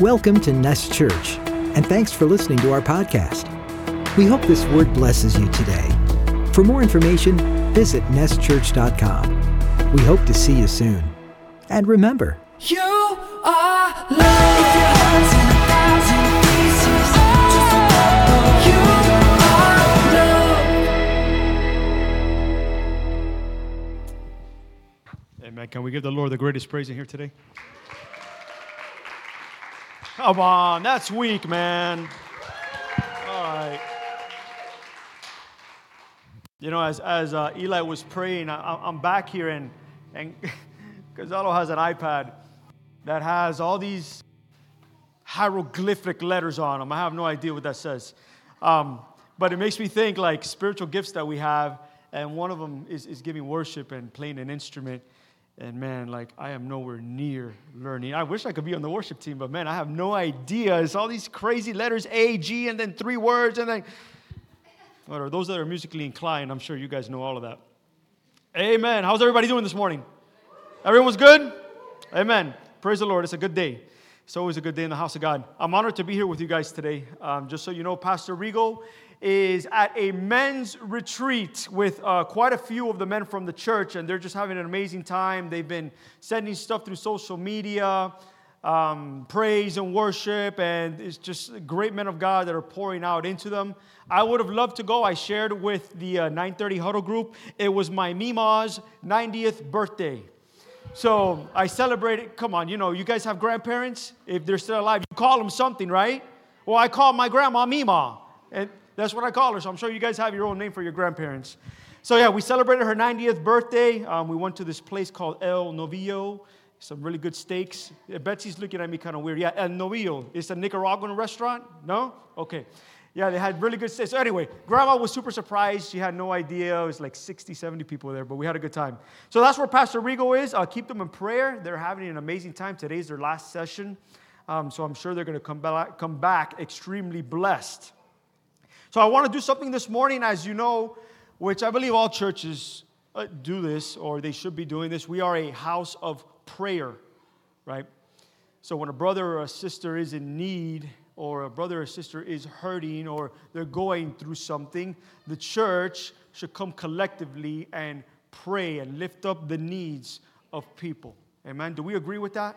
Welcome to Nest Church, and thanks for listening to our podcast. We hope this word blesses you today. For more information, visit nestchurch.com. We hope to see you soon. And remember, You are loved. If your heart's in a thousand pieces, just remember you are loved. Amen. Can we give the Lord the greatest praise in here today? Come on, that's weak, man. All right. You know, as, as uh, Eli was praying, I, I'm back here, and, and Gonzalo has an iPad that has all these hieroglyphic letters on them. I have no idea what that says. Um, but it makes me think like spiritual gifts that we have, and one of them is, is giving worship and playing an instrument. And man, like I am nowhere near learning. I wish I could be on the worship team, but man, I have no idea. It's all these crazy letters A, G, and then three words, and then or those that are musically inclined, I'm sure you guys know all of that. Amen. How's everybody doing this morning? Everyone's good? Amen. Praise the Lord. It's a good day. It's always a good day in the house of God. I'm honored to be here with you guys today. Um, just so you know, Pastor Rigo is at a men's retreat with uh, quite a few of the men from the church, and they're just having an amazing time. They've been sending stuff through social media, um, praise and worship, and it's just great men of God that are pouring out into them. I would have loved to go. I shared with the uh, 930 huddle group. It was my Mima's 90th birthday. So I celebrated. Come on, you know, you guys have grandparents. If they're still alive, you call them something, right? Well, I call my grandma Mima, and that's what I call her. So I'm sure you guys have your own name for your grandparents. So yeah, we celebrated her 90th birthday. Um, we went to this place called El Novillo. Some really good steaks. Betsy's looking at me kind of weird. Yeah, El Novillo. It's a Nicaraguan restaurant. No? Okay. Yeah, they had really good steaks. So anyway, grandma was super surprised. She had no idea. It was like 60, 70 people there, but we had a good time. So that's where Pastor Rigo is. Uh, keep them in prayer. They're having an amazing time. Today's their last session. Um, so I'm sure they're going to come back, come back extremely blessed. So I want to do something this morning, as you know, which I believe all churches uh, do this, or they should be doing this. We are a house of prayer, right? So when a brother or a sister is in need, or a brother or sister is hurting, or they're going through something, the church should come collectively and pray and lift up the needs of people. Amen. Do we agree with that?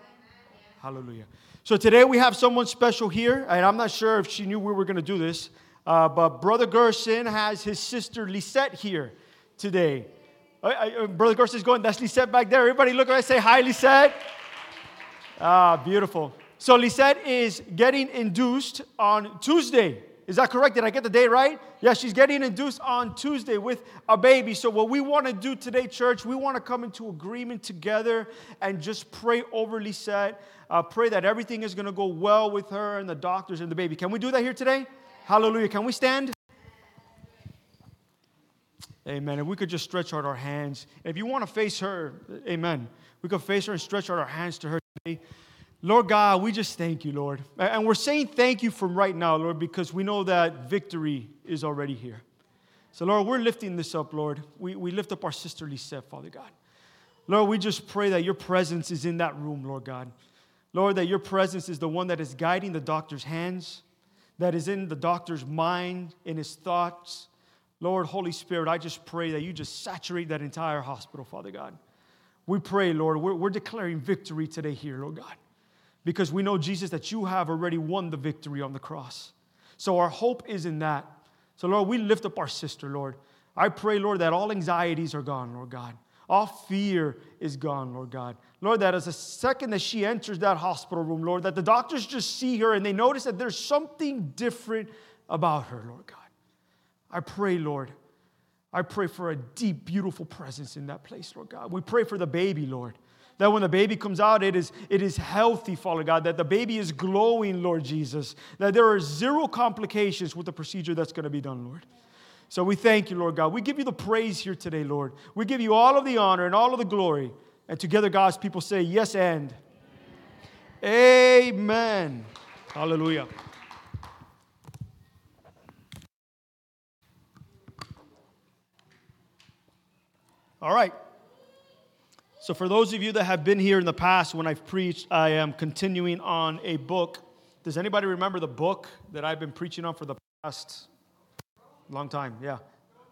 Hallelujah. So today we have someone special here, and I'm not sure if she knew we were going to do this, uh, but Brother Gerson has his sister Lisette here today. Uh, uh, Brother Gerson's going, that's Lisette back there. Everybody look at her say, hi, Lisette. Ah, beautiful. So Lisette is getting induced on Tuesday. Is that correct? Did I get the day right? Yeah, she's getting induced on Tuesday with a baby. So, what we want to do today, church, we want to come into agreement together and just pray over Lisette. Uh, pray that everything is going to go well with her and the doctors and the baby. Can we do that here today? Hallelujah. Can we stand? Amen. If we could just stretch out our hands. If you want to face her, amen. We could face her and stretch out our hands to her today. Lord God, we just thank you, Lord. And we're saying thank you from right now, Lord, because we know that victory is already here. So, Lord, we're lifting this up, Lord. We, we lift up our sister Lisette, Father God. Lord, we just pray that your presence is in that room, Lord God. Lord, that your presence is the one that is guiding the doctor's hands, that is in the doctor's mind, in his thoughts. Lord, Holy Spirit, I just pray that you just saturate that entire hospital, Father God. We pray, Lord, we're, we're declaring victory today here, Lord God because we know, Jesus, that you have already won the victory on the cross. So our hope is in that. So, Lord, we lift up our sister, Lord. I pray, Lord, that all anxieties are gone, Lord God. All fear is gone, Lord God. Lord, that as a second that she enters that hospital room, Lord, that the doctors just see her and they notice that there's something different about her, Lord God. I pray, Lord, I pray for a deep, beautiful presence in that place, Lord God. We pray for the baby, Lord. That when the baby comes out, it is, it is healthy, Father God. That the baby is glowing, Lord Jesus. That there are zero complications with the procedure that's going to be done, Lord. So we thank you, Lord God. We give you the praise here today, Lord. We give you all of the honor and all of the glory. And together, God's people say, Yes, and Amen. Hallelujah. All right. So, for those of you that have been here in the past when I've preached, I am continuing on a book Does anybody remember the book that I've been preaching on for the past long time? Yeah.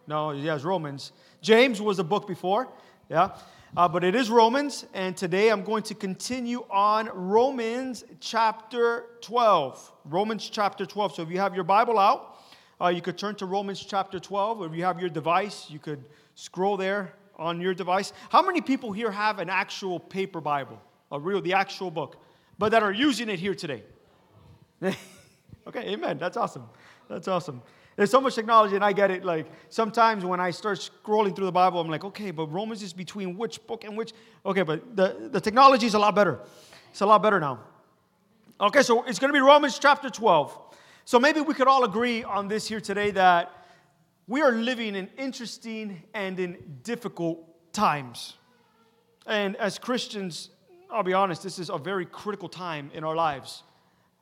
No, yeah, it's Romans. James was a book before, yeah. Uh, but it is Romans, and today I'm going to continue on Romans chapter 12. Romans chapter 12. So if you have your Bible out, uh, you could turn to Romans chapter 12. Or if you have your device, you could scroll there on your device. How many people here have an actual paper Bible, a real, the actual book, but that are using it here today? okay, amen. That's awesome. That's awesome. There's so much technology, and I get it. Like sometimes when I start scrolling through the Bible, I'm like, okay, but Romans is between which book and which? Okay, but the, the technology is a lot better. It's a lot better now. Okay, so it's going to be Romans chapter 12. So maybe we could all agree on this here today that we are living in interesting and in difficult times. And as Christians, I'll be honest, this is a very critical time in our lives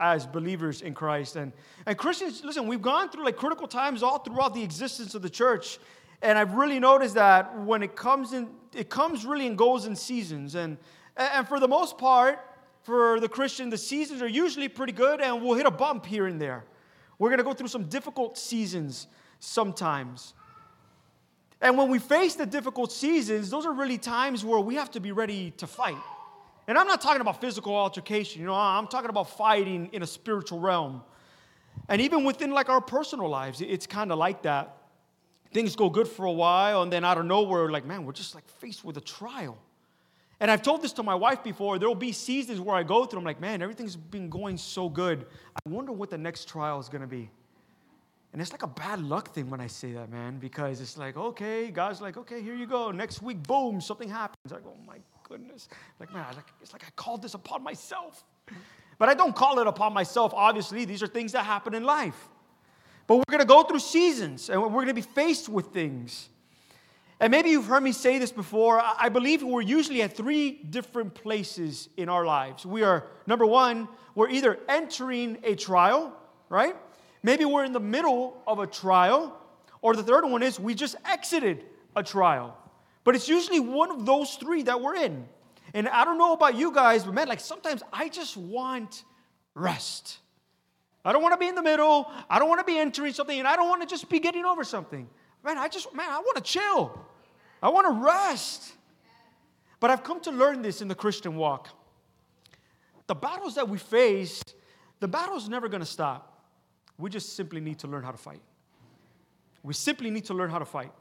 as believers in Christ. And, and Christians, listen, we've gone through like critical times all throughout the existence of the church. And I've really noticed that when it comes in, it comes really and goes in seasons. And, and for the most part, for the Christian, the seasons are usually pretty good and we'll hit a bump here and there. We're going to go through some difficult seasons sometimes. And when we face the difficult seasons, those are really times where we have to be ready to fight. And I'm not talking about physical altercation, you know, I'm talking about fighting in a spiritual realm. And even within like our personal lives, it's kind of like that. Things go good for a while, and then out of nowhere, like, man, we're just like faced with a trial. And I've told this to my wife before. There will be seasons where I go through, I'm like, man, everything's been going so good. I wonder what the next trial is going to be. And it's like a bad luck thing when I say that, man, because it's like, okay, God's like, okay, here you go. Next week, boom, something happens. I go, oh my goodness. Like, man, like, it's like I called this upon myself. But I don't call it upon myself, obviously. These are things that happen in life. But we're going to go through seasons and we're going to be faced with things. And maybe you've heard me say this before. I believe we're usually at three different places in our lives. We are, number one, we're either entering a trial, right? Maybe we're in the middle of a trial. Or the third one is we just exited a trial. But it's usually one of those three that we're in. And I don't know about you guys, but man, like sometimes I just want rest. I don't want to be in the middle. I don't want to be entering something, and I don't want to just be getting over something. Man, I just, man, I want to chill. I want to rest. But I've come to learn this in the Christian walk. The battles that we face, the battle's never going to stop. We just simply need to learn how to fight. We simply need to learn how to fight.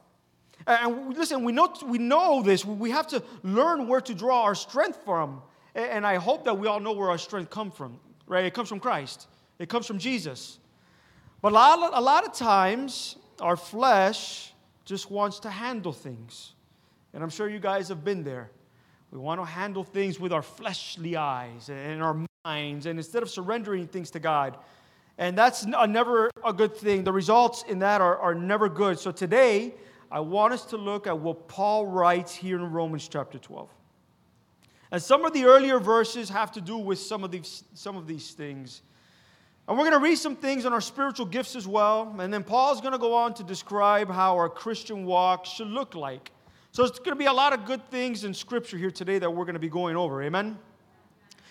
And listen, we know, we know this. We have to learn where to draw our strength from. And I hope that we all know where our strength comes from, right? It comes from Christ, it comes from Jesus. But a lot, a lot of times, our flesh just wants to handle things. And I'm sure you guys have been there. We want to handle things with our fleshly eyes and our minds, and instead of surrendering things to God. And that's a never a good thing. The results in that are, are never good. So today, I want us to look at what Paul writes here in Romans chapter 12. And some of the earlier verses have to do with some of these, some of these things. And we're going to read some things on our spiritual gifts as well. And then Paul's going to go on to describe how our Christian walk should look like. So it's going to be a lot of good things in Scripture here today that we're going to be going over. Amen?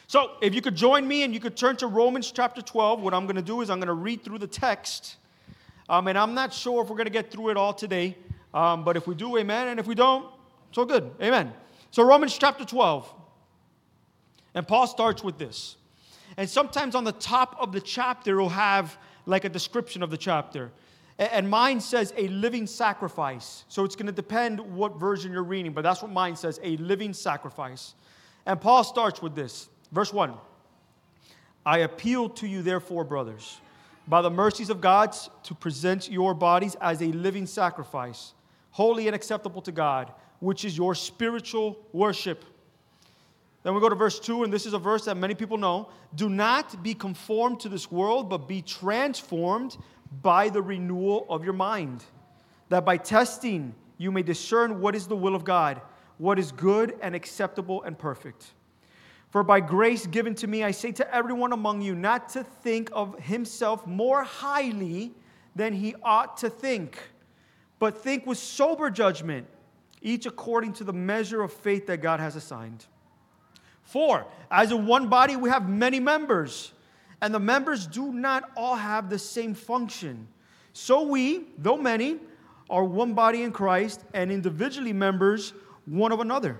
So if you could join me and you could turn to Romans chapter 12, what I'm going to do is I'm going to read through the text. Um, and I'm not sure if we're going to get through it all today. Um, but if we do, amen. And if we don't, so good. Amen. So, Romans chapter 12. And Paul starts with this. And sometimes on the top of the chapter, it'll have like a description of the chapter. And mine says a living sacrifice. So it's going to depend what version you're reading, but that's what mine says a living sacrifice. And Paul starts with this. Verse 1 I appeal to you, therefore, brothers, by the mercies of God, to present your bodies as a living sacrifice holy and acceptable to God, which is your spiritual worship. Then we go to verse 2, and this is a verse that many people know. Do not be conformed to this world, but be transformed by the renewal of your mind, that by testing you may discern what is the will of God, what is good and acceptable and perfect. For by grace given to me, I say to everyone among you not to think of himself more highly than he ought to think but think with sober judgment, each according to the measure of faith that God has assigned. For as in one body, we have many members, and the members do not all have the same function. So we, though many, are one body in Christ and individually members one of another.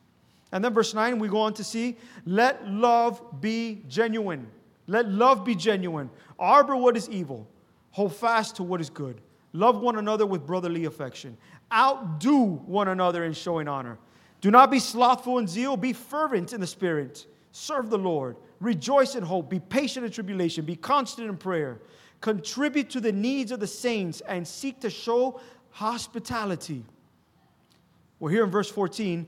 And then verse 9, we go on to see, let love be genuine. Let love be genuine. Arbor what is evil. Hold fast to what is good. Love one another with brotherly affection. Outdo one another in showing honor. Do not be slothful in zeal. Be fervent in the spirit. Serve the Lord. Rejoice in hope. Be patient in tribulation. Be constant in prayer. Contribute to the needs of the saints and seek to show hospitality. Well, here in verse 14,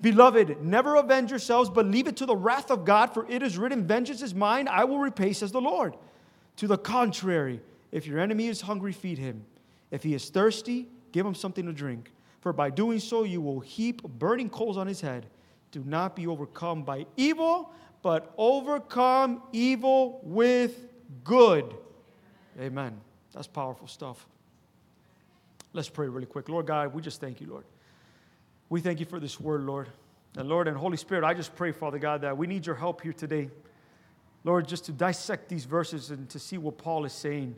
beloved, never avenge yourselves, but leave it to the wrath of God, for it is written, Vengeance is mine, I will repay, says the Lord. To the contrary, if your enemy is hungry, feed him. If he is thirsty, give him something to drink. For by doing so, you will heap burning coals on his head. Do not be overcome by evil, but overcome evil with good. Amen. That's powerful stuff. Let's pray really quick. Lord God, we just thank you, Lord. We thank you for this word, Lord. And Lord and Holy Spirit, I just pray, Father God, that we need your help here today. Lord, just to dissect these verses and to see what Paul is saying.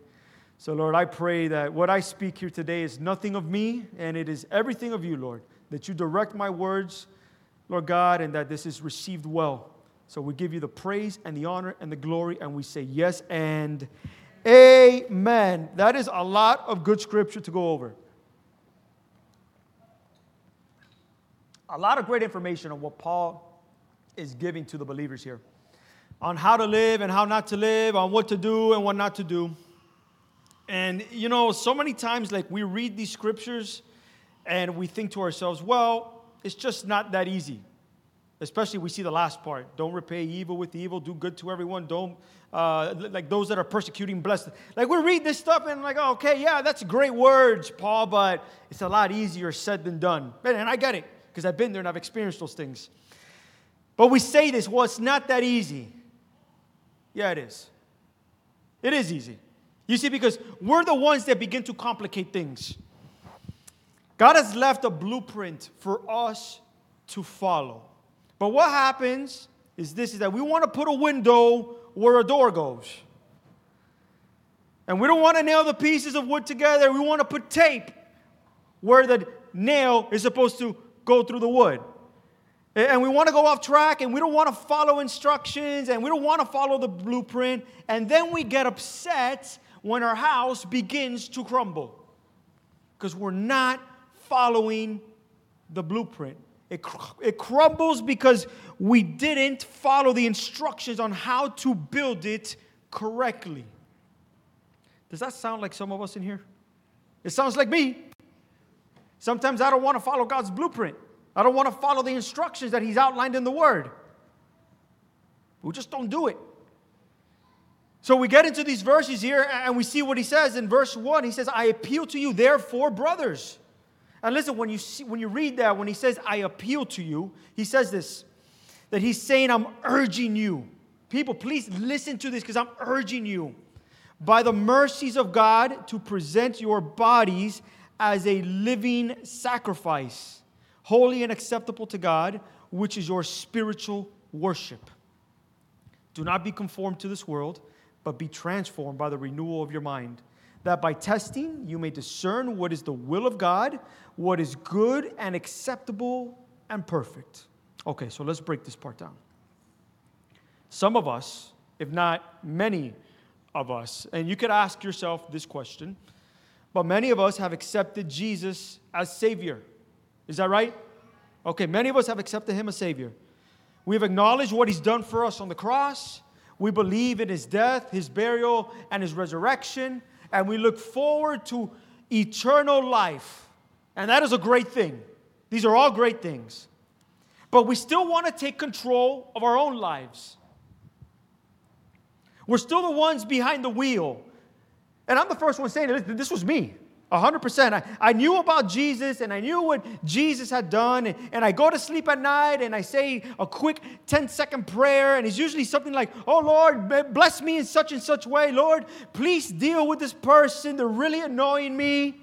So, Lord, I pray that what I speak here today is nothing of me and it is everything of you, Lord. That you direct my words, Lord God, and that this is received well. So we give you the praise and the honor and the glory, and we say yes and amen. That is a lot of good scripture to go over. A lot of great information on what Paul is giving to the believers here on how to live and how not to live, on what to do and what not to do. And you know, so many times, like we read these scriptures and we think to ourselves, well, it's just not that easy. Especially, we see the last part. Don't repay evil with evil. Do good to everyone. Don't, uh, like those that are persecuting, blessed. Like, we read this stuff and, like, oh, okay, yeah, that's great words, Paul, but it's a lot easier said than done. And I get it, because I've been there and I've experienced those things. But we say this, well, it's not that easy. Yeah, it is. It is easy. You see, because we're the ones that begin to complicate things. God has left a blueprint for us to follow. But what happens is this is that we want to put a window where a door goes. And we don't want to nail the pieces of wood together. We want to put tape where the nail is supposed to go through the wood. And we want to go off track and we don't want to follow instructions and we don't want to follow the blueprint. And then we get upset when our house begins to crumble because we're not following the blueprint. It, cr- it crumbles because we didn't follow the instructions on how to build it correctly. Does that sound like some of us in here? It sounds like me. Sometimes I don't want to follow God's blueprint. I don't want to follow the instructions that He's outlined in the Word. We just don't do it. So we get into these verses here and we see what He says in verse 1. He says, I appeal to you, therefore, brothers. And listen, when you, see, when you read that, when He says, I appeal to you, He says this that He's saying, I'm urging you. People, please listen to this because I'm urging you by the mercies of God to present your bodies as a living sacrifice holy and acceptable to God, which is your spiritual worship. Do not be conformed to this world, but be transformed by the renewal of your mind, that by testing you may discern what is the will of God, what is good and acceptable and perfect. Okay, so let's break this part down. Some of us, if not many of us, and you could ask yourself this question but many of us have accepted Jesus as Savior. Is that right? Okay, many of us have accepted Him as Savior. We've acknowledged what He's done for us on the cross. We believe in His death, His burial, and His resurrection. And we look forward to eternal life. And that is a great thing. These are all great things. But we still want to take control of our own lives. We're still the ones behind the wheel. And I'm the first one saying it. This was me. 100%. I, I knew about Jesus and I knew what Jesus had done. And, and I go to sleep at night and I say a quick 10 second prayer. And it's usually something like, Oh Lord, bless me in such and such way. Lord, please deal with this person. They're really annoying me.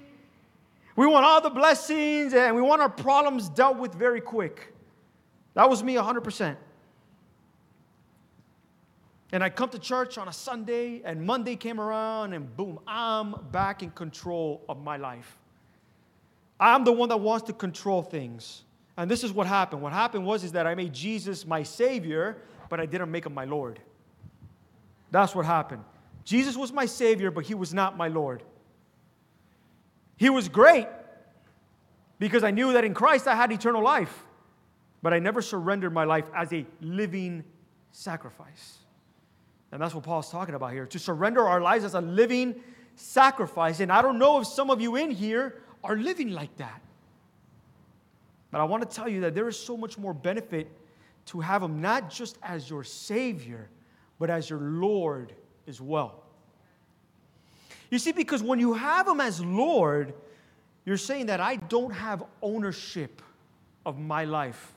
We want all the blessings and we want our problems dealt with very quick. That was me 100%. And I come to church on a Sunday, and Monday came around, and boom, I'm back in control of my life. I'm the one that wants to control things. And this is what happened. What happened was is that I made Jesus my Savior, but I didn't make him my Lord. That's what happened. Jesus was my Savior, but he was not my Lord. He was great because I knew that in Christ I had eternal life, but I never surrendered my life as a living sacrifice. And that's what Paul's talking about here to surrender our lives as a living sacrifice. And I don't know if some of you in here are living like that. But I want to tell you that there is so much more benefit to have Him not just as your Savior, but as your Lord as well. You see, because when you have Him as Lord, you're saying that I don't have ownership of my life.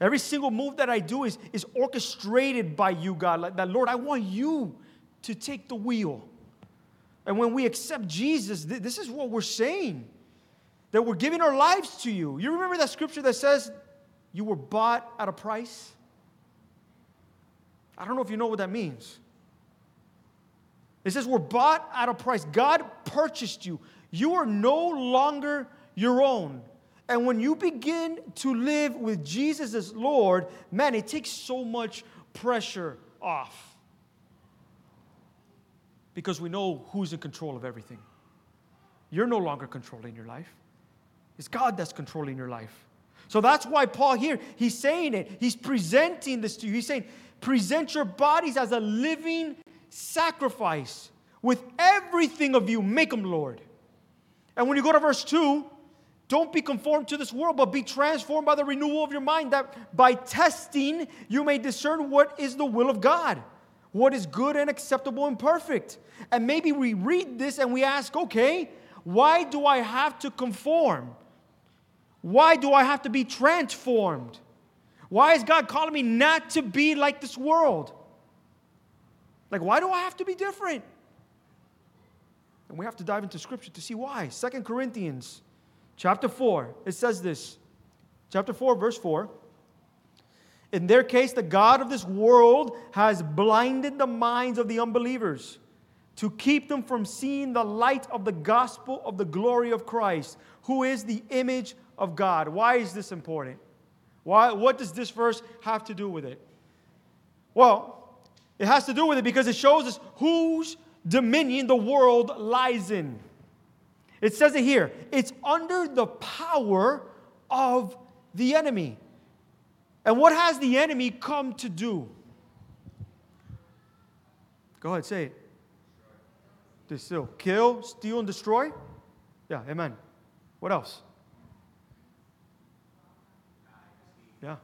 Every single move that I do is, is orchestrated by you, God. Like that, Lord, I want you to take the wheel. And when we accept Jesus, th- this is what we're saying that we're giving our lives to you. You remember that scripture that says you were bought at a price? I don't know if you know what that means. It says we're bought at a price. God purchased you. You are no longer your own. And when you begin to live with Jesus as Lord, man, it takes so much pressure off. Because we know who's in control of everything. You're no longer controlling your life, it's God that's controlling your life. So that's why Paul here, he's saying it. He's presenting this to you. He's saying, present your bodies as a living sacrifice with everything of you, make them Lord. And when you go to verse 2, don't be conformed to this world, but be transformed by the renewal of your mind, that by testing you may discern what is the will of God, what is good and acceptable and perfect. And maybe we read this and we ask, okay, why do I have to conform? Why do I have to be transformed? Why is God calling me not to be like this world? Like, why do I have to be different? And we have to dive into scripture to see why. Second Corinthians chapter 4, it says this. Chapter 4, verse 4. In their case, the God of this world has blinded the minds of the unbelievers to keep them from seeing the light of the gospel of the glory of Christ, who is the image of God. Why is this important? Why, what does this verse have to do with it? Well, it has to do with it because it shows us whose dominion the world lies in. It says it here it's under the power of the enemy. And what has the enemy come to do? Go ahead, say it. To steal, kill, steal, and destroy? Yeah, amen. What else? Yeah.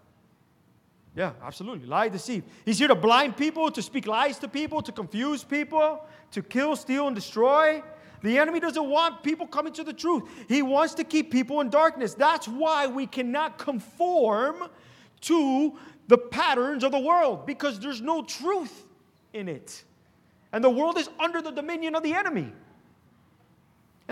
Yeah, absolutely. Lie, deceive. He's here to blind people, to speak lies to people, to confuse people, to kill, steal, and destroy. The enemy doesn't want people coming to the truth. He wants to keep people in darkness. That's why we cannot conform to the patterns of the world because there's no truth in it. And the world is under the dominion of the enemy.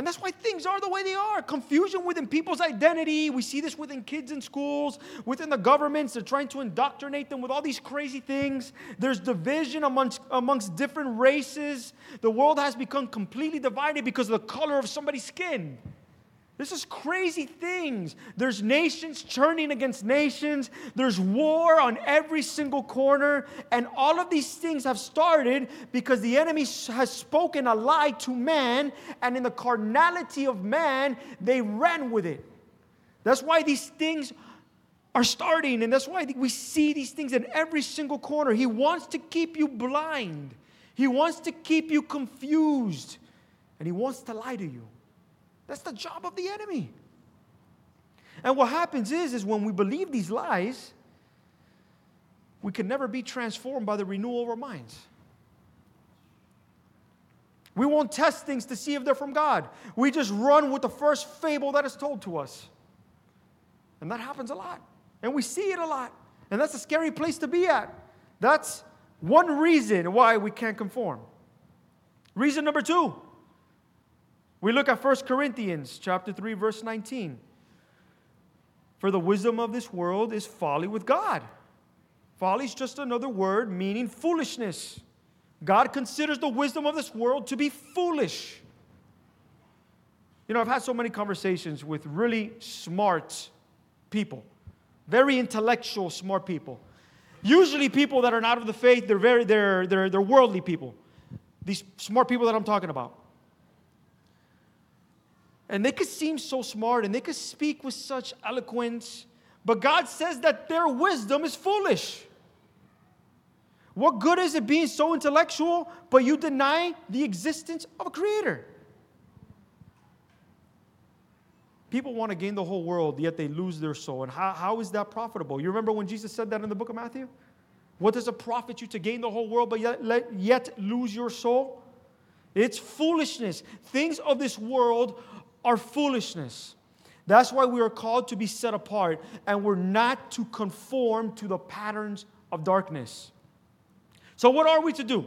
And that's why things are the way they are. Confusion within people's identity. We see this within kids in schools, within the governments. They're trying to indoctrinate them with all these crazy things. There's division amongst, amongst different races. The world has become completely divided because of the color of somebody's skin. This is crazy things. There's nations churning against nations. There's war on every single corner. And all of these things have started because the enemy has spoken a lie to man. And in the carnality of man, they ran with it. That's why these things are starting. And that's why we see these things in every single corner. He wants to keep you blind, He wants to keep you confused, and He wants to lie to you. That's the job of the enemy. And what happens is, is when we believe these lies, we can never be transformed by the renewal of our minds. We won't test things to see if they're from God. We just run with the first fable that is told to us. And that happens a lot. And we see it a lot. And that's a scary place to be at. That's one reason why we can't conform. Reason number two we look at 1 Corinthians chapter 3 verse 19. For the wisdom of this world is folly with God. Folly is just another word meaning foolishness. God considers the wisdom of this world to be foolish. You know, I've had so many conversations with really smart people, very intellectual, smart people. Usually, people that are not of the faith, they're very, they're, they're, they're worldly people. These smart people that I'm talking about. And they could seem so smart and they could speak with such eloquence, but God says that their wisdom is foolish. What good is it being so intellectual, but you deny the existence of a creator? People want to gain the whole world, yet they lose their soul. And how, how is that profitable? You remember when Jesus said that in the book of Matthew? What does it profit you to gain the whole world, but yet, yet lose your soul? It's foolishness. Things of this world are foolishness. That's why we are called to be set apart and we're not to conform to the patterns of darkness. So, what are we to do?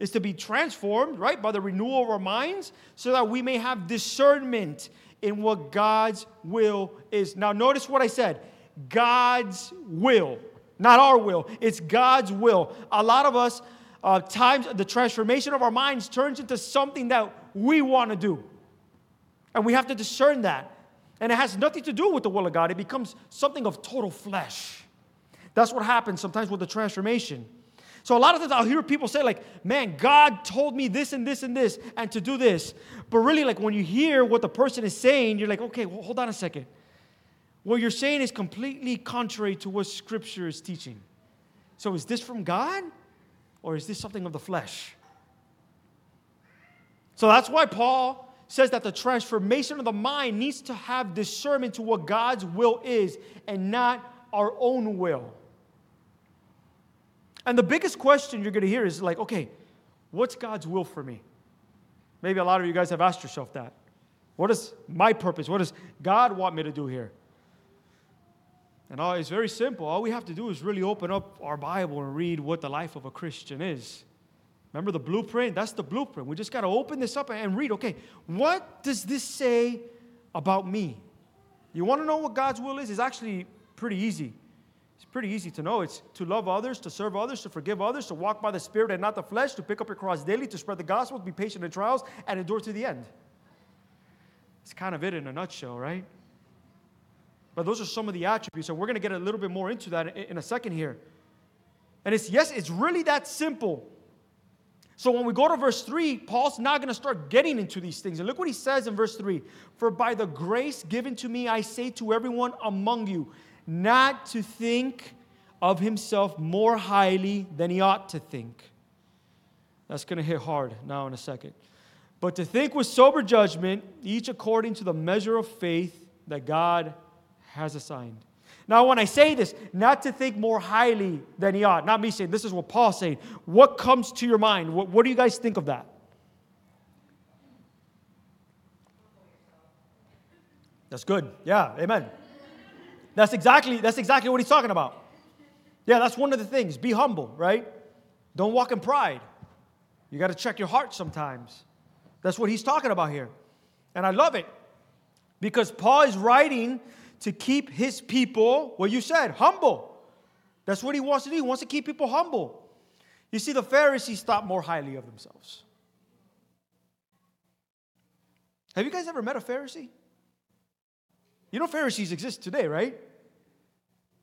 Is to be transformed, right, by the renewal of our minds so that we may have discernment in what God's will is. Now, notice what I said God's will, not our will. It's God's will. A lot of us, uh, times, the transformation of our minds turns into something that we want to do. And we have to discern that. And it has nothing to do with the will of God, it becomes something of total flesh. That's what happens sometimes with the transformation. So a lot of times I'll hear people say, like, man, God told me this and this and this and to do this. But really, like when you hear what the person is saying, you're like, okay, well, hold on a second. What you're saying is completely contrary to what Scripture is teaching. So is this from God or is this something of the flesh? So that's why Paul says that the transformation of the mind needs to have discernment to what God's will is and not our own will. And the biggest question you're going to hear is like, okay, what's God's will for me? Maybe a lot of you guys have asked yourself that. What is my purpose? What does God want me to do here? And all, it's very simple. All we have to do is really open up our Bible and read what the life of a Christian is. Remember the blueprint? That's the blueprint. We just got to open this up and read. Okay, what does this say about me? You want to know what God's will is? It's actually pretty easy. It's pretty easy to know. It's to love others, to serve others, to forgive others, to walk by the Spirit and not the flesh, to pick up your cross daily, to spread the gospel, to be patient in trials, and endure to the end. It's kind of it in a nutshell, right? But those are some of the attributes, and we're going to get a little bit more into that in a second here. And it's yes, it's really that simple. So when we go to verse 3, Paul's not going to start getting into these things. And look what he says in verse 3 For by the grace given to me, I say to everyone among you, not to think of himself more highly than he ought to think. That's going to hit hard now in a second. But to think with sober judgment, each according to the measure of faith that God has assigned. Now, when I say this, not to think more highly than he ought, not me saying, this is what Paul's saying. What comes to your mind? What, what do you guys think of that? That's good. Yeah, amen. That's exactly, that's exactly what he's talking about. Yeah, that's one of the things. Be humble, right? Don't walk in pride. You got to check your heart sometimes. That's what he's talking about here. And I love it because Paul is writing to keep his people, what you said, humble. That's what he wants to do. He wants to keep people humble. You see, the Pharisees thought more highly of themselves. Have you guys ever met a Pharisee? You know, Pharisees exist today, right?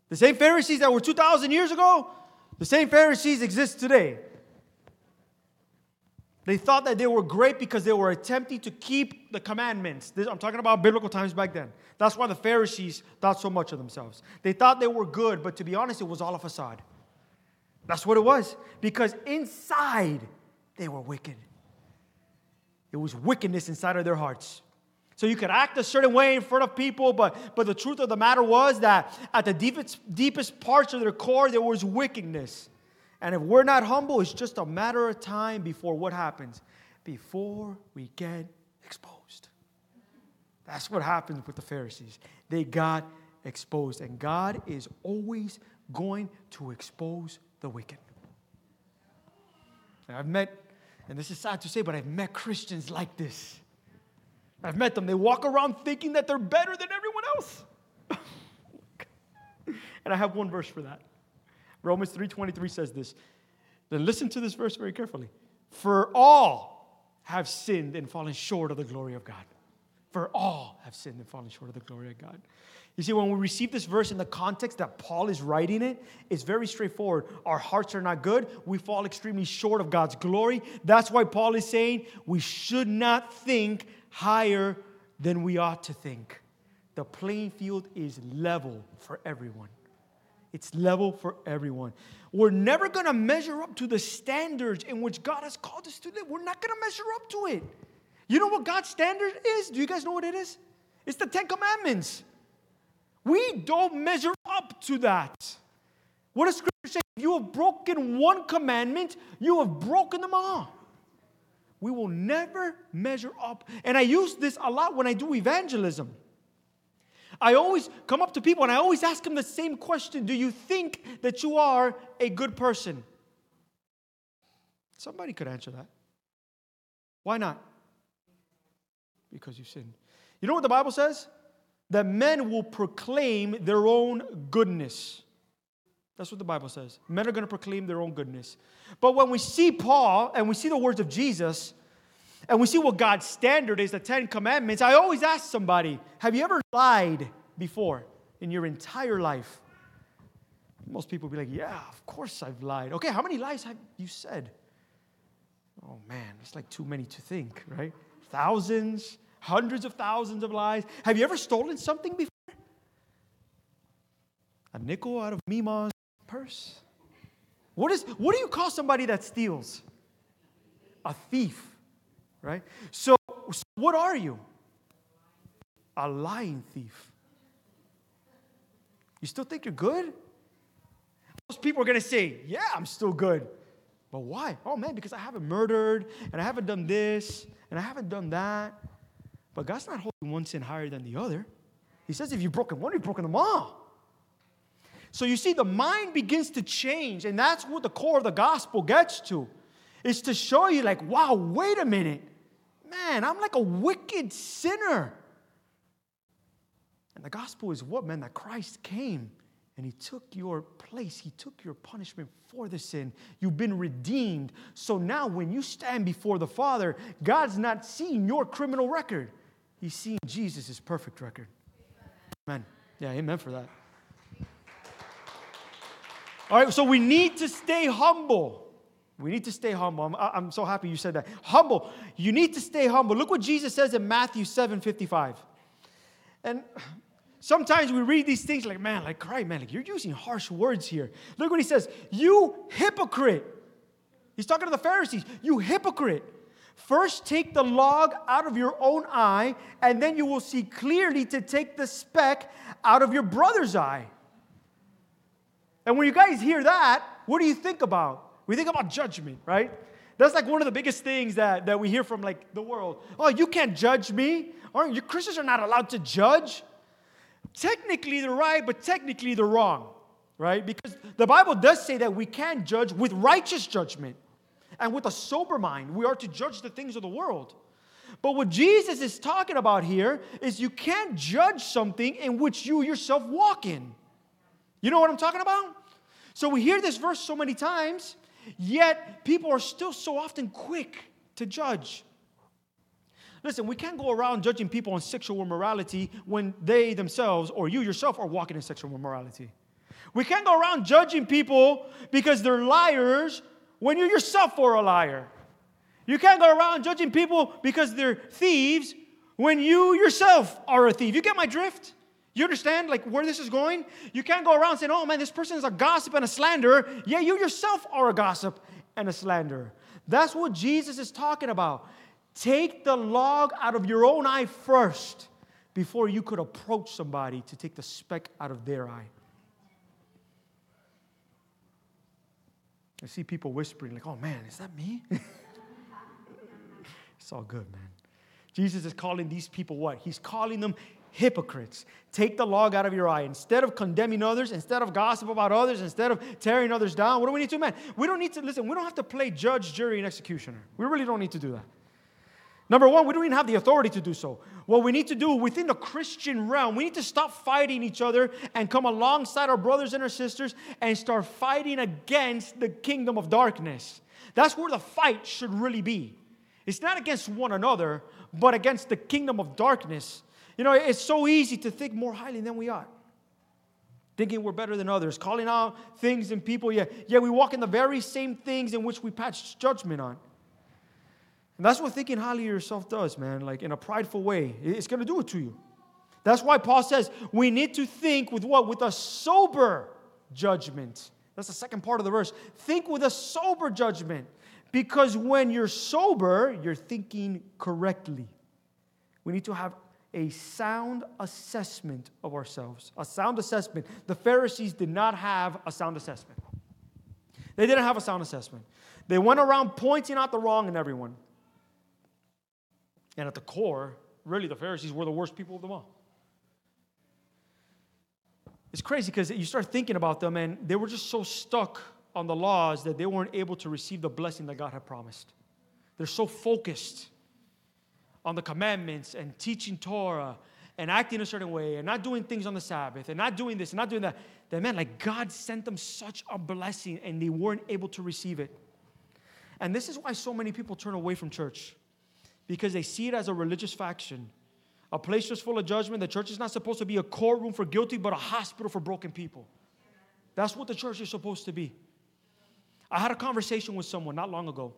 The same Pharisees that were 2,000 years ago, the same Pharisees exist today. They thought that they were great because they were attempting to keep the commandments. This, I'm talking about biblical times back then. That's why the Pharisees thought so much of themselves. They thought they were good, but to be honest, it was all a facade. That's what it was. Because inside, they were wicked. It was wickedness inside of their hearts. So you could act a certain way in front of people, but, but the truth of the matter was that at the deepest, deepest parts of their core, there was wickedness. And if we're not humble, it's just a matter of time before what happens? Before we get exposed. That's what happens with the Pharisees. They got exposed, and God is always going to expose the wicked. And I've met, and this is sad to say, but I've met Christians like this. I've met them. They walk around thinking that they're better than everyone else. and I have one verse for that. Romans 3:23 says this. Then listen to this verse very carefully. For all have sinned and fallen short of the glory of God. For all have sinned and fallen short of the glory of God. You see, when we receive this verse in the context that Paul is writing it, it's very straightforward. Our hearts are not good. We fall extremely short of God's glory. That's why Paul is saying we should not think higher than we ought to think. The playing field is level for everyone. It's level for everyone. We're never going to measure up to the standards in which God has called us to live. We're not going to measure up to it. You know what God's standard is? Do you guys know what it is? It's the Ten Commandments. We don't measure up to that. What does Scripture say? If you have broken one commandment, you have broken them all. We will never measure up. And I use this a lot when I do evangelism. I always come up to people and I always ask them the same question Do you think that you are a good person? Somebody could answer that. Why not? Because you sinned. You know what the Bible says? That men will proclaim their own goodness. That's what the Bible says. Men are going to proclaim their own goodness. But when we see Paul and we see the words of Jesus, and we see what God's standard is, the Ten Commandments, I always ask somebody, have you ever lied before in your entire life? Most people be like, yeah, of course I've lied. Okay, how many lies have you said? Oh man, it's like too many to think, right? Thousands, hundreds of thousands of lies. Have you ever stolen something before? A nickel out of Mima's purse? What, is, what do you call somebody that steals? A thief right? So, so what are you? A lying thief. You still think you're good? Most people are going to say, Yeah, I'm still good. But why? Oh man, because I haven't murdered and I haven't done this and I haven't done that. But God's not holding one sin higher than the other. He says, if you've broken one, you've broken them all. So you see, the mind begins to change, and that's what the core of the gospel gets to. Is to show you, like, wow, wait a minute man, I'm like a wicked sinner. And the gospel is what, man? That Christ came and he took your place. He took your punishment for the sin. You've been redeemed. So now when you stand before the Father, God's not seeing your criminal record, He's seeing Jesus' perfect record. Amen. Yeah, amen for that. All right, so we need to stay humble. We need to stay humble. I'm, I'm, so happy you said that. Humble. You need to stay humble. Look what Jesus says in Matthew 7 55. And sometimes we read these things like, man, like, cry, man, like, you're using harsh words here. Look what he says. You hypocrite. He's talking to the Pharisees. You hypocrite. First, take the log out of your own eye, and then you will see clearly to take the speck out of your brother's eye. And when you guys hear that, what do you think about? We think about judgment, right? That's like one of the biggest things that, that we hear from like the world. Oh, you can't judge me. Or you Christians are not allowed to judge. Technically they're right, but technically they're wrong, right? Because the Bible does say that we can judge with righteous judgment and with a sober mind. We are to judge the things of the world. But what Jesus is talking about here is you can't judge something in which you yourself walk in. You know what I'm talking about? So we hear this verse so many times, Yet, people are still so often quick to judge. Listen, we can't go around judging people on sexual immorality when they themselves or you yourself are walking in sexual immorality. We can't go around judging people because they're liars when you yourself are a liar. You can't go around judging people because they're thieves when you yourself are a thief. You get my drift? You understand like where this is going? You can't go around saying, "Oh man, this person is a gossip and a slanderer." Yeah, you yourself are a gossip and a slanderer. That's what Jesus is talking about. Take the log out of your own eye first before you could approach somebody to take the speck out of their eye. I see people whispering, like, oh man, is that me? it's all good, man. Jesus is calling these people what? He's calling them hypocrites. Take the log out of your eye. Instead of condemning others, instead of gossip about others, instead of tearing others down, what do we need to do, man? We don't need to, listen, we don't have to play judge, jury, and executioner. We really don't need to do that. Number one, we don't even have the authority to do so. What we need to do within the Christian realm, we need to stop fighting each other and come alongside our brothers and our sisters and start fighting against the kingdom of darkness. That's where the fight should really be. It's not against one another, but against the kingdom of darkness. You know, it's so easy to think more highly than we ought. Thinking we're better than others, calling out things and people. Yeah, yeah, we walk in the very same things in which we pass judgment on. And that's what thinking highly of yourself does, man, like in a prideful way. It's going to do it to you. That's why Paul says we need to think with what? With a sober judgment. That's the second part of the verse. Think with a sober judgment. Because when you're sober, you're thinking correctly. We need to have a sound assessment of ourselves. A sound assessment. The Pharisees did not have a sound assessment. They didn't have a sound assessment. They went around pointing out the wrong in everyone. And at the core, really, the Pharisees were the worst people of them all. It's crazy because you start thinking about them, and they were just so stuck on the laws that they weren't able to receive the blessing that God had promised. They're so focused on the commandments and teaching Torah and acting a certain way and not doing things on the Sabbath and not doing this and not doing that, that man, like God sent them such a blessing and they weren't able to receive it. And this is why so many people turn away from church because they see it as a religious faction, a place just full of judgment. The church is not supposed to be a courtroom for guilty, but a hospital for broken people. That's what the church is supposed to be. I had a conversation with someone not long ago,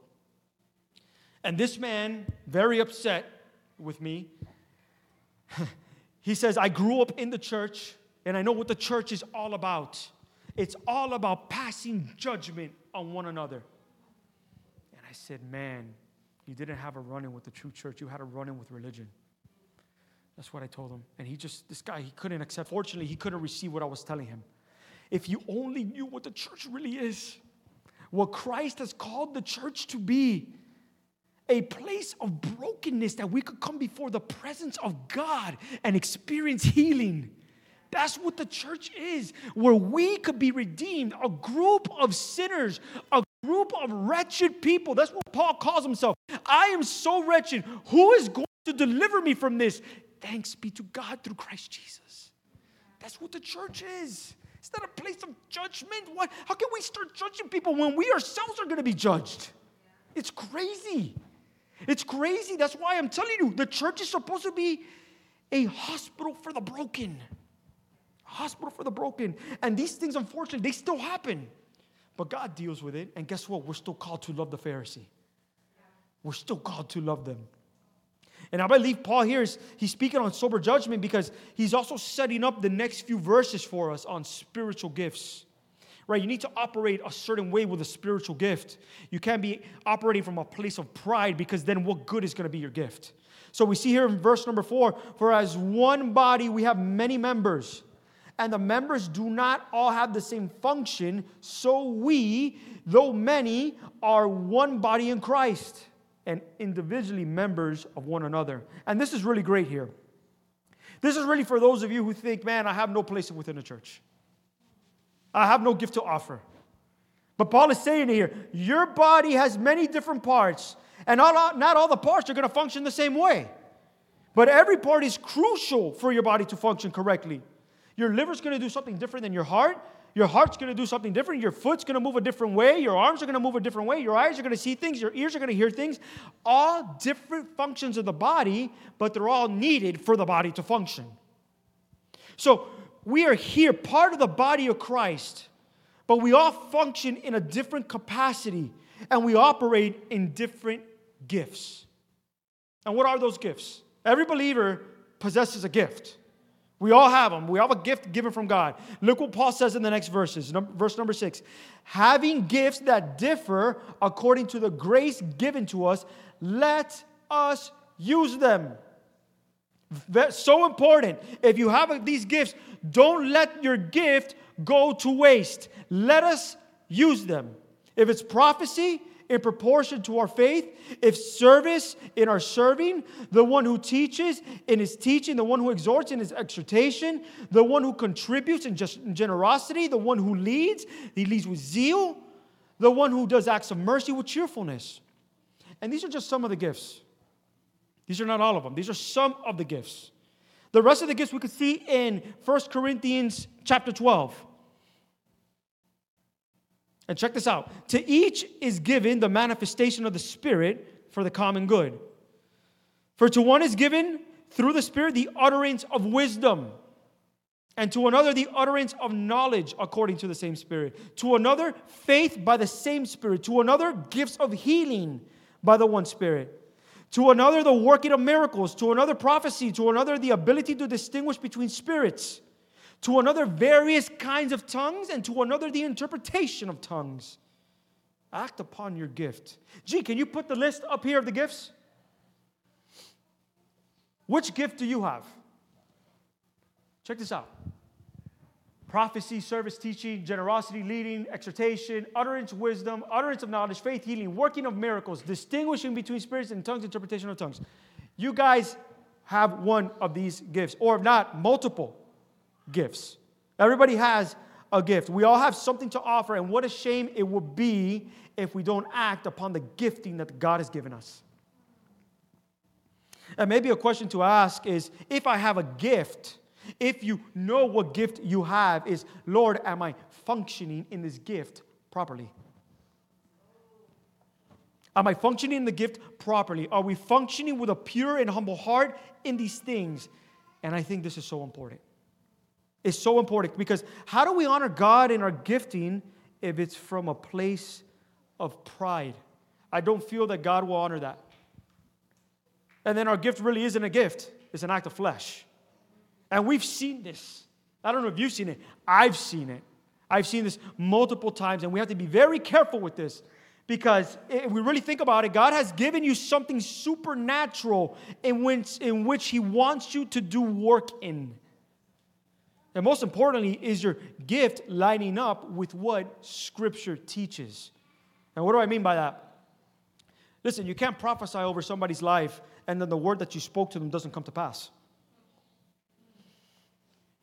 and this man, very upset with me, he says, I grew up in the church, and I know what the church is all about. It's all about passing judgment on one another. And I said, Man, you didn't have a run in with the true church, you had a run in with religion. That's what I told him. And he just, this guy, he couldn't accept. Fortunately, he couldn't receive what I was telling him. If you only knew what the church really is, what Christ has called the church to be, a place of brokenness that we could come before the presence of God and experience healing. That's what the church is, where we could be redeemed, a group of sinners, a group of wretched people. That's what Paul calls himself. I am so wretched. Who is going to deliver me from this? Thanks be to God through Christ Jesus. That's what the church is. It's not a place of judgment. What? How can we start judging people when we ourselves are going to be judged? It's crazy. It's crazy. That's why I'm telling you, the church is supposed to be a hospital for the broken. Hospital for the broken. And these things, unfortunately, they still happen. But God deals with it. And guess what? We're still called to love the Pharisee. We're still called to love them. And I believe Paul here is he's speaking on sober judgment because he's also setting up the next few verses for us on spiritual gifts. Right? You need to operate a certain way with a spiritual gift. You can't be operating from a place of pride because then what good is going to be your gift? So we see here in verse number four, for as one body we have many members and the members do not all have the same function, so we, though many, are one body in Christ and individually members of one another. And this is really great here. This is really for those of you who think, man, I have no place within the church. I have no gift to offer. But Paul is saying here, your body has many different parts, and not all the parts are going to function the same way. But every part is crucial for your body to function correctly. Your liver's gonna do something different than your heart. Your heart's going to do something different. Your foot's going to move a different way. Your arms are going to move a different way. Your eyes are going to see things. Your ears are going to hear things. All different functions of the body, but they're all needed for the body to function. So we are here, part of the body of Christ, but we all function in a different capacity and we operate in different gifts. And what are those gifts? Every believer possesses a gift. We all have them. We have a gift given from God. Look what Paul says in the next verses. verse number six. Having gifts that differ according to the grace given to us, let us use them. So important. If you have these gifts, don't let your gift go to waste. Let us use them. If it's prophecy, in proportion to our faith. If service in our serving, the one who teaches in his teaching, the one who exhorts in his exhortation, the one who contributes in just generosity, the one who leads, he leads with zeal, the one who does acts of mercy with cheerfulness. And these are just some of the gifts. These are not all of them. These are some of the gifts. The rest of the gifts we could see in 1 Corinthians chapter 12. And check this out to each is given the manifestation of the Spirit for the common good. For to one is given through the Spirit the utterance of wisdom, and to another the utterance of knowledge according to the same Spirit, to another faith by the same Spirit, to another gifts of healing by the one Spirit. To another, the working of miracles. To another, prophecy. To another, the ability to distinguish between spirits to another, various kinds of tongues, and to another, the interpretation of tongues. Act upon your gift. Gee, can you put the list up here of the gifts? Which gift do you have? Check this out prophecy, service, teaching, generosity, leading, exhortation, utterance, wisdom, utterance of knowledge, faith, healing, working of miracles, distinguishing between spirits and tongues, interpretation of tongues. You guys have one of these gifts, or if not, multiple gifts. Everybody has a gift. We all have something to offer, and what a shame it would be if we don't act upon the gifting that God has given us. And maybe a question to ask is if I have a gift, if you know what gift you have, is Lord, am I functioning in this gift properly? Am I functioning in the gift properly? Are we functioning with a pure and humble heart in these things? And I think this is so important It's so important because how do we honor God in our gifting if it's from a place of pride? I don't feel that God will honor that. And then our gift really isn't a gift, it's an act of flesh. And we've seen this. I don't know if you've seen it, I've seen it. I've seen this multiple times, and we have to be very careful with this because if we really think about it, God has given you something supernatural in which, in which He wants you to do work in. And most importantly, is your gift lining up with what Scripture teaches? And what do I mean by that? Listen, you can't prophesy over somebody's life and then the word that you spoke to them doesn't come to pass.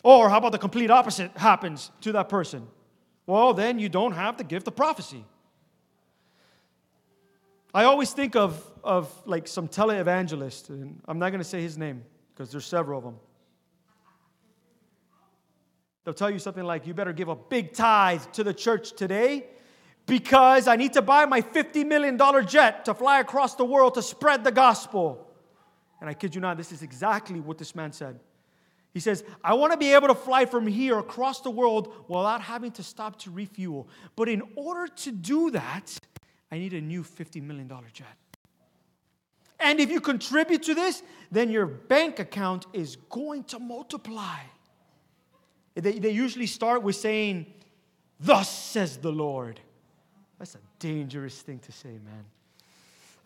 Or how about the complete opposite happens to that person? Well, then you don't have the gift of prophecy. I always think of, of like some televangelist, and I'm not going to say his name because there's several of them. They'll tell you something like, you better give a big tithe to the church today because I need to buy my $50 million jet to fly across the world to spread the gospel. And I kid you not, this is exactly what this man said. He says, I want to be able to fly from here across the world without having to stop to refuel. But in order to do that, I need a new $50 million jet. And if you contribute to this, then your bank account is going to multiply. They, they usually start with saying, Thus says the Lord. That's a dangerous thing to say, man.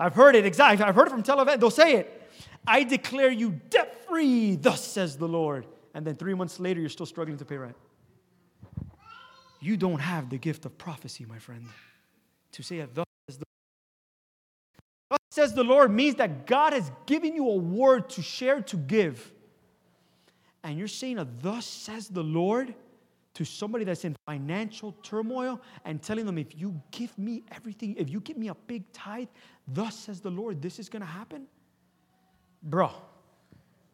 I've heard it exactly. I've heard it from television. They'll say it. I declare you debt free, thus says the Lord. And then three months later, you're still struggling to pay rent. You don't have the gift of prophecy, my friend, to say it thus says the Thus says the Lord means that God has given you a word to share, to give and you're saying a thus says the Lord to somebody that's in financial turmoil and telling them, if you give me everything, if you give me a big tithe, thus says the Lord, this is going to happen? Bro,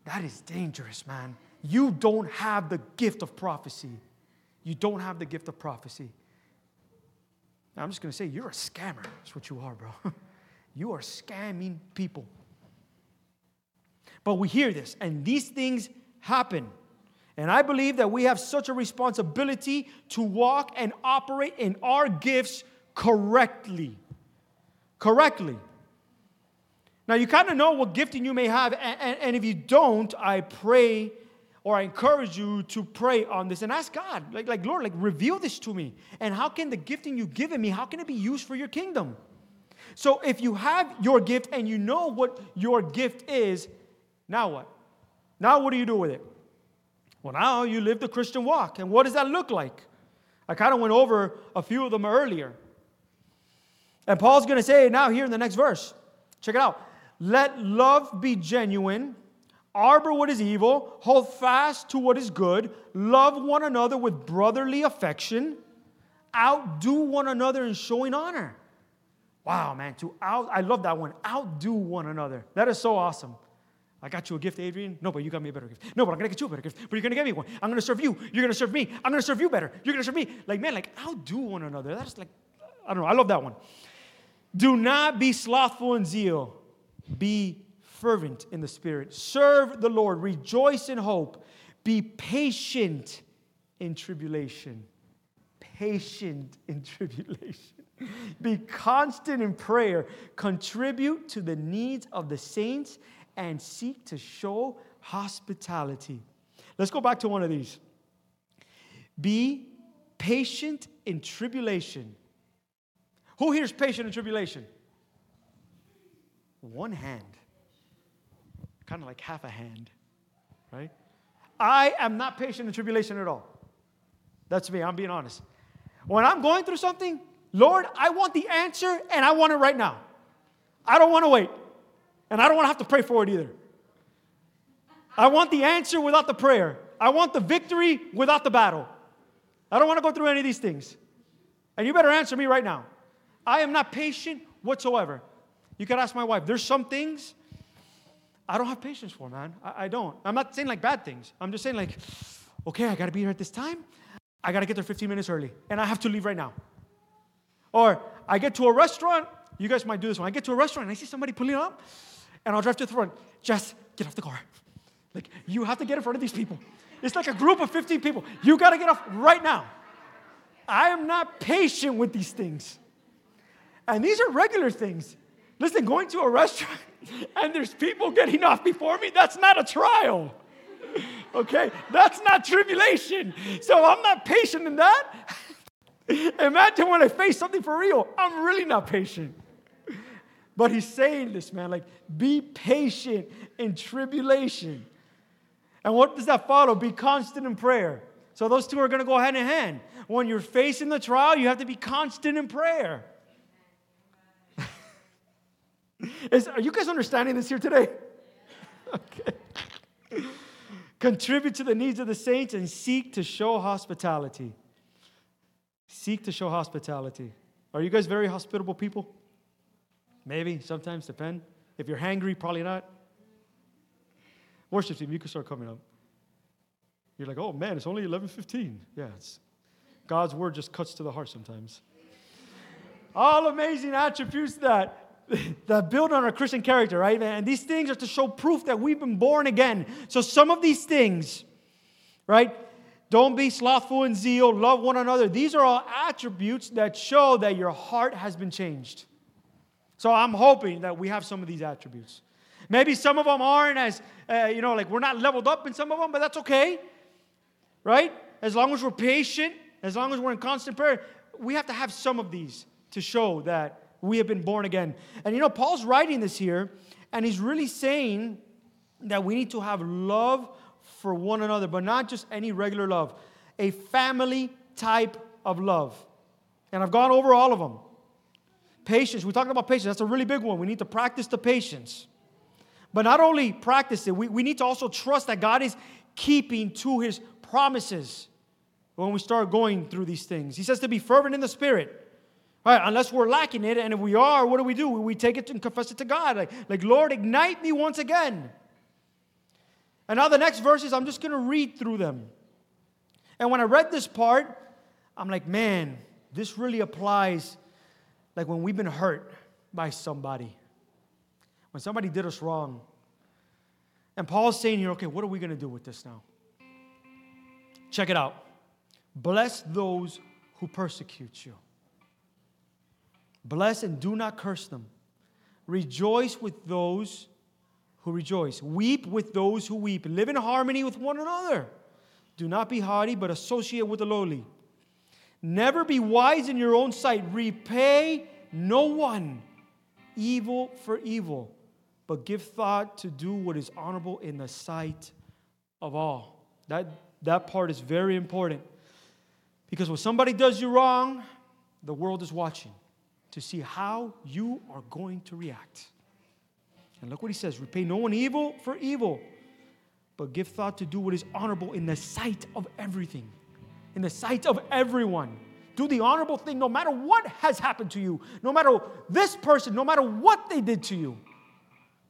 that is dangerous, man. You don't have the gift of prophecy. you don't have the gift of prophecy. Now, I'm just going to say, you're a scammer. That's what you are, bro. you are scamming people. But we hear this, and these things happen. And I believe that we have such a responsibility to walk and operate in our gifts correctly. Correctly. Now, you kind of know what gifting you may have, and, and, and, if you don't, I pray or I encourage you to pray on this and ask God, like, like, Lord, like, reveal this to me. And how can the gifting you've given me, how can it be used for your kingdom? So, if you have your gift and you know what your gift is, now what? Now, what do you do with it? Well, now you live the Christian walk. And what does that look like? I kind of went over a few of them earlier. And Paul's going to say now here in the next verse. Check it out. Let love be genuine, arbor what is evil, hold fast to what is good, love one another with brotherly affection, outdo one another in showing honor. Wow, man, to out, I love that one. Outdo one another. That is so awesome. I got you a gift, Adrian. No, but you got me a better gift. No, but I'm gonna get you a better gift. But you're gonna get me one. I'm gonna serve you. You're gonna serve me. I'm gonna serve you better. You're gonna serve me. Like, man, like outdo one another. That's like, I don't know. I love that one. Do not be slothful in zeal. Be fervent in the spirit. Serve the Lord. Rejoice in hope. Be patient in tribulation. Patient in tribulation. Be constant in prayer. Contribute to the needs of the saints and seek to show hospitality. Let's go back to one of these. Be patient in tribulation. Who here's patient in tribulation? One hand. Kind of like half a hand, right? I am not patient in tribulation at all. That's me, I'm being honest. When I'm going through something, Lord, I want the answer and I want it right now. I don't want to wait. And I don't want to have to pray for it either. I want the answer without the prayer. I want the victory without the battle. I don't want to go through any of these things. And you better answer me right now. I am not patient whatsoever. You can ask my wife. There's some things I don't have patience for, man. I, I don't. I'm not saying like bad things. I'm just saying like, okay, I got to be here at this time. I got to get there 15 minutes early, and I have to leave right now. Or I get to a restaurant. You guys might do this one. I get to a restaurant and I see somebody pulling up and I'll drive to the front. Just get off the car. Like, you have to get in front of these people. It's like a group of 15 people. You got to get off right now. I am not patient with these things. And these are regular things. Listen, going to a restaurant and there's people getting off before me, that's not a trial. Okay? That's not tribulation. So I'm not patient in that. Imagine when I face something for real. I'm really not patient. But he's saying this, man, like, be patient in tribulation. And what does that follow? Be constant in prayer. So those two are going to go hand in hand. When you're facing the trial, you have to be constant in prayer. Is, are you guys understanding this here today? okay. Contribute to the needs of the saints and seek to show hospitality. Seek to show hospitality. Are you guys very hospitable people? Maybe, sometimes, depend. If you're hangry, probably not. Worship team, you can start coming up. You're like, oh man, it's only 11:15. Yeah, it's God's word just cuts to the heart sometimes. All amazing attributes that that build on our Christian character, right? And these things are to show proof that we've been born again. So some of these things, right? Don't be slothful in zeal, love one another. These are all attributes that show that your heart has been changed. So I'm hoping that we have some of these attributes. Maybe some of them aren't as, uh, you know, like we're not leveled up in some of them, but that's okay, right? As long as we're patient, as long as we're in constant prayer, we have to have some of these to show that we have been born again. And you know, Paul's writing this here, and he's really saying that we need to have love for one another, but not just any regular love, a family type of love. And I've gone over all of them. Patience, we talked about patience. That's a really big one. We need to practice the patience. But not only practice it, we, we need to also trust that God is keeping to his promises when we start going through these things. He says to be fervent in the spirit. Right, unless we're lacking it, and if we are, what do we do? We take it and confess it to God. Like, like Lord, ignite me once again. And now the next verses, I'm just going to read through them. And when I read this part, I'm like, man, this really applies like when we've been hurt by somebody, when somebody did us wrong. And Paul's saying here, okay, what are we going to do with this now? Check it out. Bless those who persecute you. Bless and do not curse them. Rejoice with those who rejoice. Weep with those who weep. Live in harmony with one another. Do not be haughty, but associate with the lowly. Never be wise in your own sight. Repay no one evil for evil, but give thought to do what is honorable in the sight of all. That, that part is very important. Because when somebody does you wrong, the world is watching to see how you are going to react. And look what he says repay no one evil for evil, but give thought to do what is honorable in the sight of everything, in the sight of everyone. Do the honorable thing no matter what has happened to you, no matter this person, no matter what they did to you.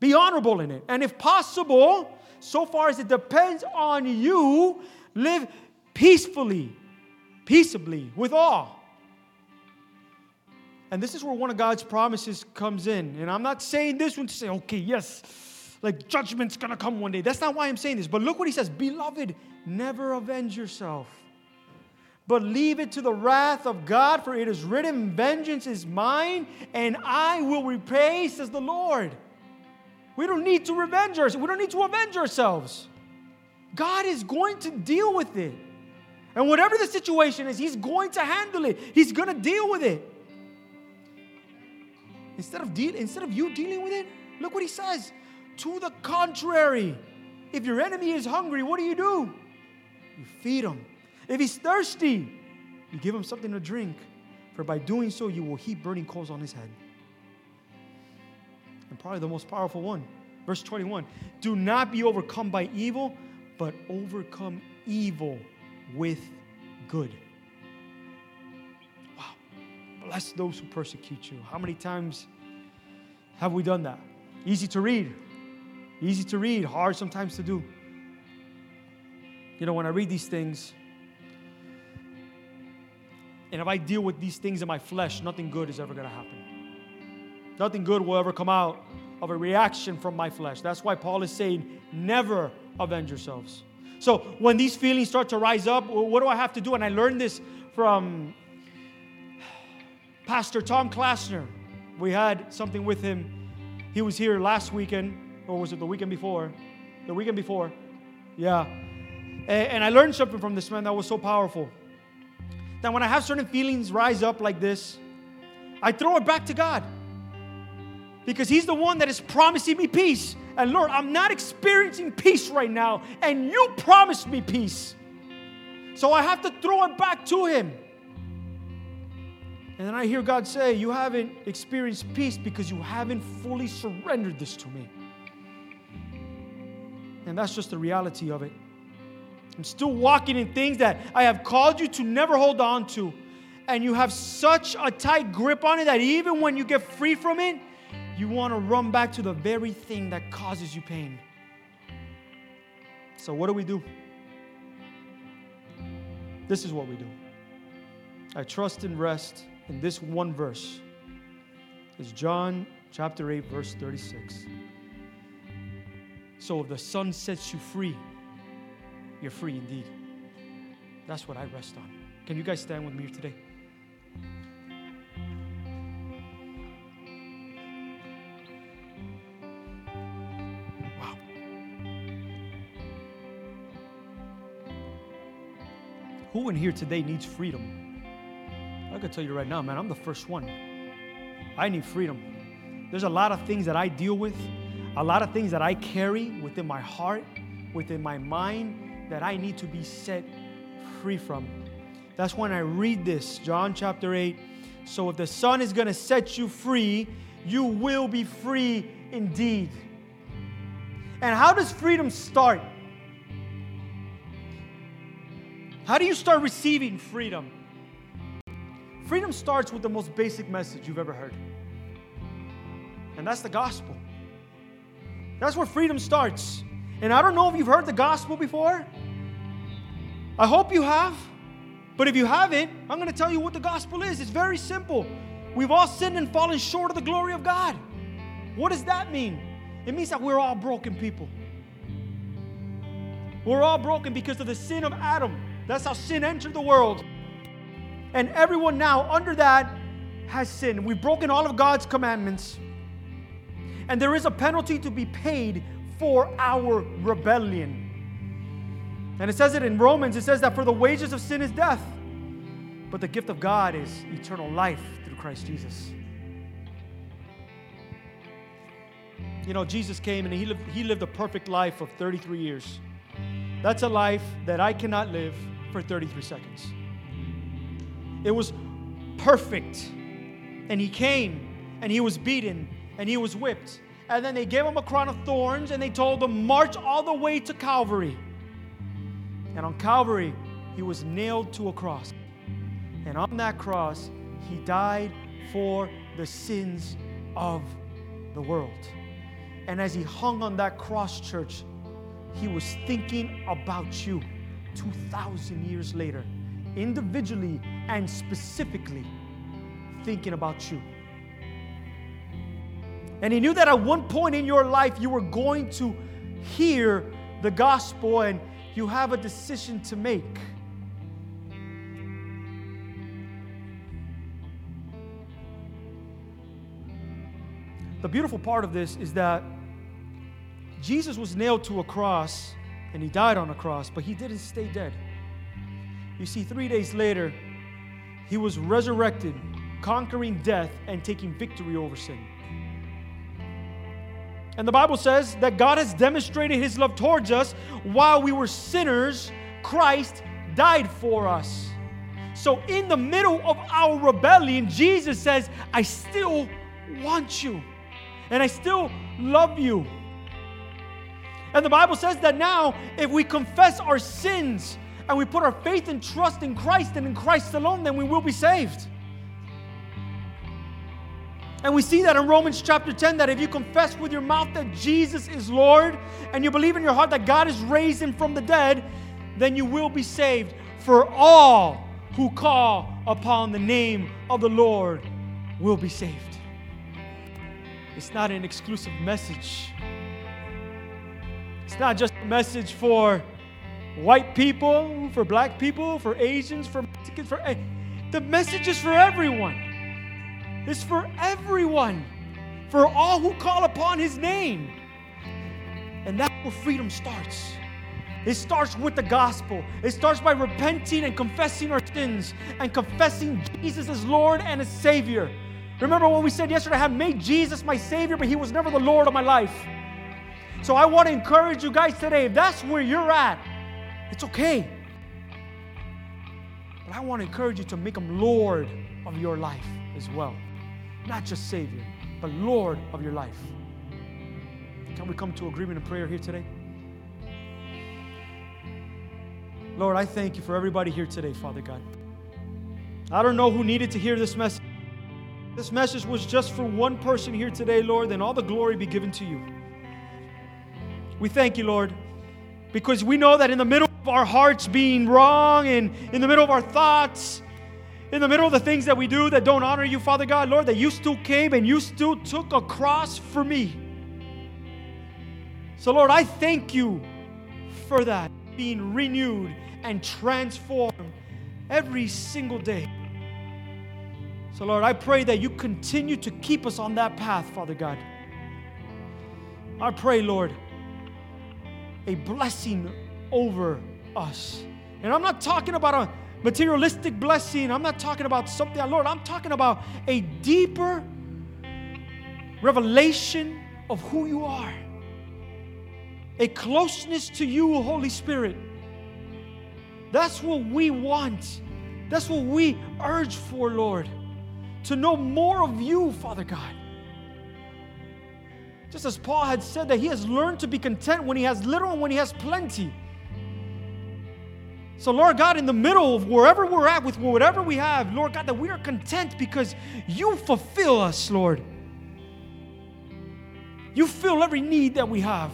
Be honorable in it. And if possible, so far as it depends on you, live peacefully, peaceably, with all. And this is where one of God's promises comes in. And I'm not saying this one to say, okay, yes, like judgment's gonna come one day. That's not why I'm saying this. But look what he says Beloved, never avenge yourself, but leave it to the wrath of God, for it is written, Vengeance is mine, and I will repay, says the Lord. We don't need to revenge ourselves. We don't need to avenge ourselves. God is going to deal with it. And whatever the situation is, He's going to handle it. He's going to deal with it. Instead of, deal, instead of you dealing with it, look what he says. To the contrary, if your enemy is hungry, what do you do? You feed him. If he's thirsty, you give him something to drink. For by doing so, you will heap burning coals on his head. And probably the most powerful one, verse 21 Do not be overcome by evil, but overcome evil with good. Bless those who persecute you. How many times have we done that? Easy to read. Easy to read, hard sometimes to do. You know, when I read these things, and if I deal with these things in my flesh, nothing good is ever going to happen. Nothing good will ever come out of a reaction from my flesh. That's why Paul is saying, never avenge yourselves. So when these feelings start to rise up, what do I have to do? And I learned this from Pastor Tom Klassner. We had something with him. He was here last weekend, or was it the weekend before? The weekend before. Yeah. And I learned something from this man that was so powerful. That when I have certain feelings rise up like this, I throw it back to God. Because He's the one that is promising me peace. And Lord, I'm not experiencing peace right now, and you promised me peace. So I have to throw it back to Him. And then I hear God say, You haven't experienced peace because you haven't fully surrendered this to me. And that's just the reality of it. I'm still walking in things that I have called you to never hold on to. And you have such a tight grip on it that even when you get free from it, you want to run back to the very thing that causes you pain. So, what do we do? This is what we do. I trust and rest in this one verse is John chapter 8, verse 36. So if the Son sets you free, you're free indeed. That's what I rest on. Can you guys stand with me here today? Wow. Who in here today needs freedom? I can tell you right now, man, I'm the first one. I need freedom. There's a lot of things that I deal with, a lot of things that I carry within my heart, within my mind, that I need to be set free from. That's when I read this, John chapter 8. So if the Son is going to set you free, you will be free indeed. And how does freedom start? How do you start receiving freedom? Freedom starts with the most basic message you've ever heard, and that's the gospel. That's where freedom starts. And I don't know if you've heard the gospel before. I hope you have. But if you haven't, I'm going to tell you what the gospel is. It's very simple. We've all sinned and fallen short of the glory of God. What does that mean? It means that we're all broken people. We're all broken because of the sin of Adam. That's how sin entered the world. And everyone now under that has sinned. We've broken all of God's commandments. And there is a penalty to be paid for our rebellion. And it says it in Romans, it says that for the wages of sin is death, but the gift of God is eternal life through Christ Jesus. You know, Jesus came and he lived, he lived a perfect life of 33 years. That's a life that I cannot live for 33 seconds. It was perfect. And he came and he was beaten and he was whipped. And then they gave him a crown of thorns and they told him, March all the way to Calvary. And on Calvary, he was nailed to a cross. And on that cross, he died for the sins of the world. And as he hung on that cross, church, he was thinking about you 2,000 years later, individually and specifically thinking about you. And he knew that at one point in your life, you were going to hear the gospel and you have a decision to make. The beautiful part of this is that Jesus was nailed to a cross and he died on a cross, but he didn't stay dead. You see, three days later, he was resurrected, conquering death and taking victory over sin. And the Bible says that God has demonstrated his love towards us while we were sinners, Christ died for us. So, in the middle of our rebellion, Jesus says, I still want you, and I still love you. And the Bible says that now, if we confess our sins and we put our faith and trust in Christ and in Christ alone, then we will be saved. And we see that in Romans chapter 10 that if you confess with your mouth that Jesus is Lord and you believe in your heart that God has raised him from the dead, then you will be saved. For all who call upon the name of the Lord will be saved. It's not an exclusive message. It's not just a message for white people, for black people, for Asians, for Mexicans, for the message is for everyone. It's for everyone, for all who call upon his name. And that's where freedom starts. It starts with the gospel. It starts by repenting and confessing our sins and confessing Jesus as Lord and as Savior. Remember what we said yesterday? I have made Jesus my Savior, but He was never the Lord of my life. So I want to encourage you guys today if that's where you're at, it's okay. But I want to encourage you to make Him Lord of your life as well. Not just Savior, but Lord of your life. Can we come to agreement in prayer here today? Lord, I thank you for everybody here today, Father God. I don't know who needed to hear this message. This message was just for one person here today, Lord, then all the glory be given to you. We thank you, Lord, because we know that in the middle our hearts being wrong and in the middle of our thoughts, in the middle of the things that we do that don't honor you, Father God, Lord, that you still came and you still took a cross for me. So, Lord, I thank you for that being renewed and transformed every single day. So, Lord, I pray that you continue to keep us on that path, Father God. I pray, Lord, a blessing over us. And I'm not talking about a materialistic blessing. I'm not talking about something, Lord, I'm talking about a deeper revelation of who you are, a closeness to you, Holy Spirit. That's what we want. That's what we urge for, Lord, to know more of you, Father God. Just as Paul had said that he has learned to be content when he has little and when he has plenty. So, Lord God, in the middle of wherever we're at with whatever we have, Lord God, that we are content because you fulfill us, Lord. You fill every need that we have.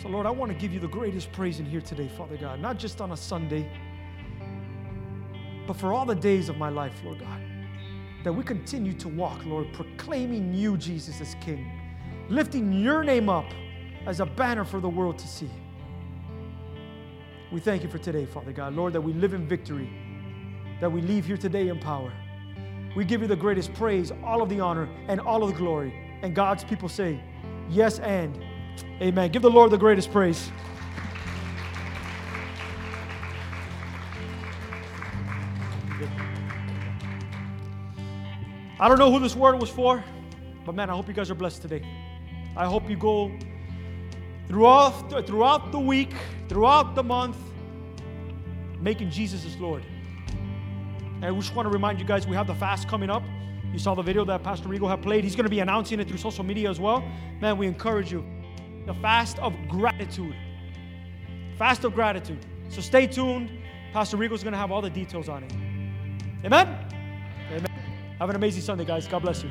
So, Lord, I want to give you the greatest praise in here today, Father God, not just on a Sunday, but for all the days of my life, Lord God, that we continue to walk, Lord, proclaiming you, Jesus, as King, lifting your name up as a banner for the world to see. We thank you for today, Father God, Lord, that we live in victory, that we leave here today in power. We give you the greatest praise, all of the honor, and all of the glory. And God's people say, Yes, and Amen. Give the Lord the greatest praise. I don't know who this word was for, but man, I hope you guys are blessed today. I hope you go throughout, throughout the week, throughout the month, making Jesus as Lord. And I just want to remind you guys we have the fast coming up. You saw the video that Pastor Rigo had played. He's going to be announcing it through social media as well. Man, we encourage you. The fast of gratitude. Fast of gratitude. So stay tuned. Pastor Rigo's going to have all the details on it. Amen? Amen. Have an amazing Sunday, guys. God bless you.